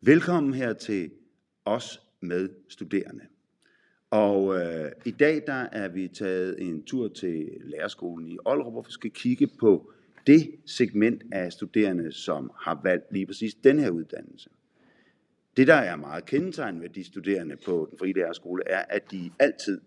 Velkommen her til os med studerende. Og øh, i dag der er vi taget en tur til lærerskolen i Aalrup, hvor vi skal kigge på det segment af studerende, som har valgt lige præcis den her uddannelse. Det, der er meget kendetegnende ved de studerende på den frie lærerskole, er, at de altid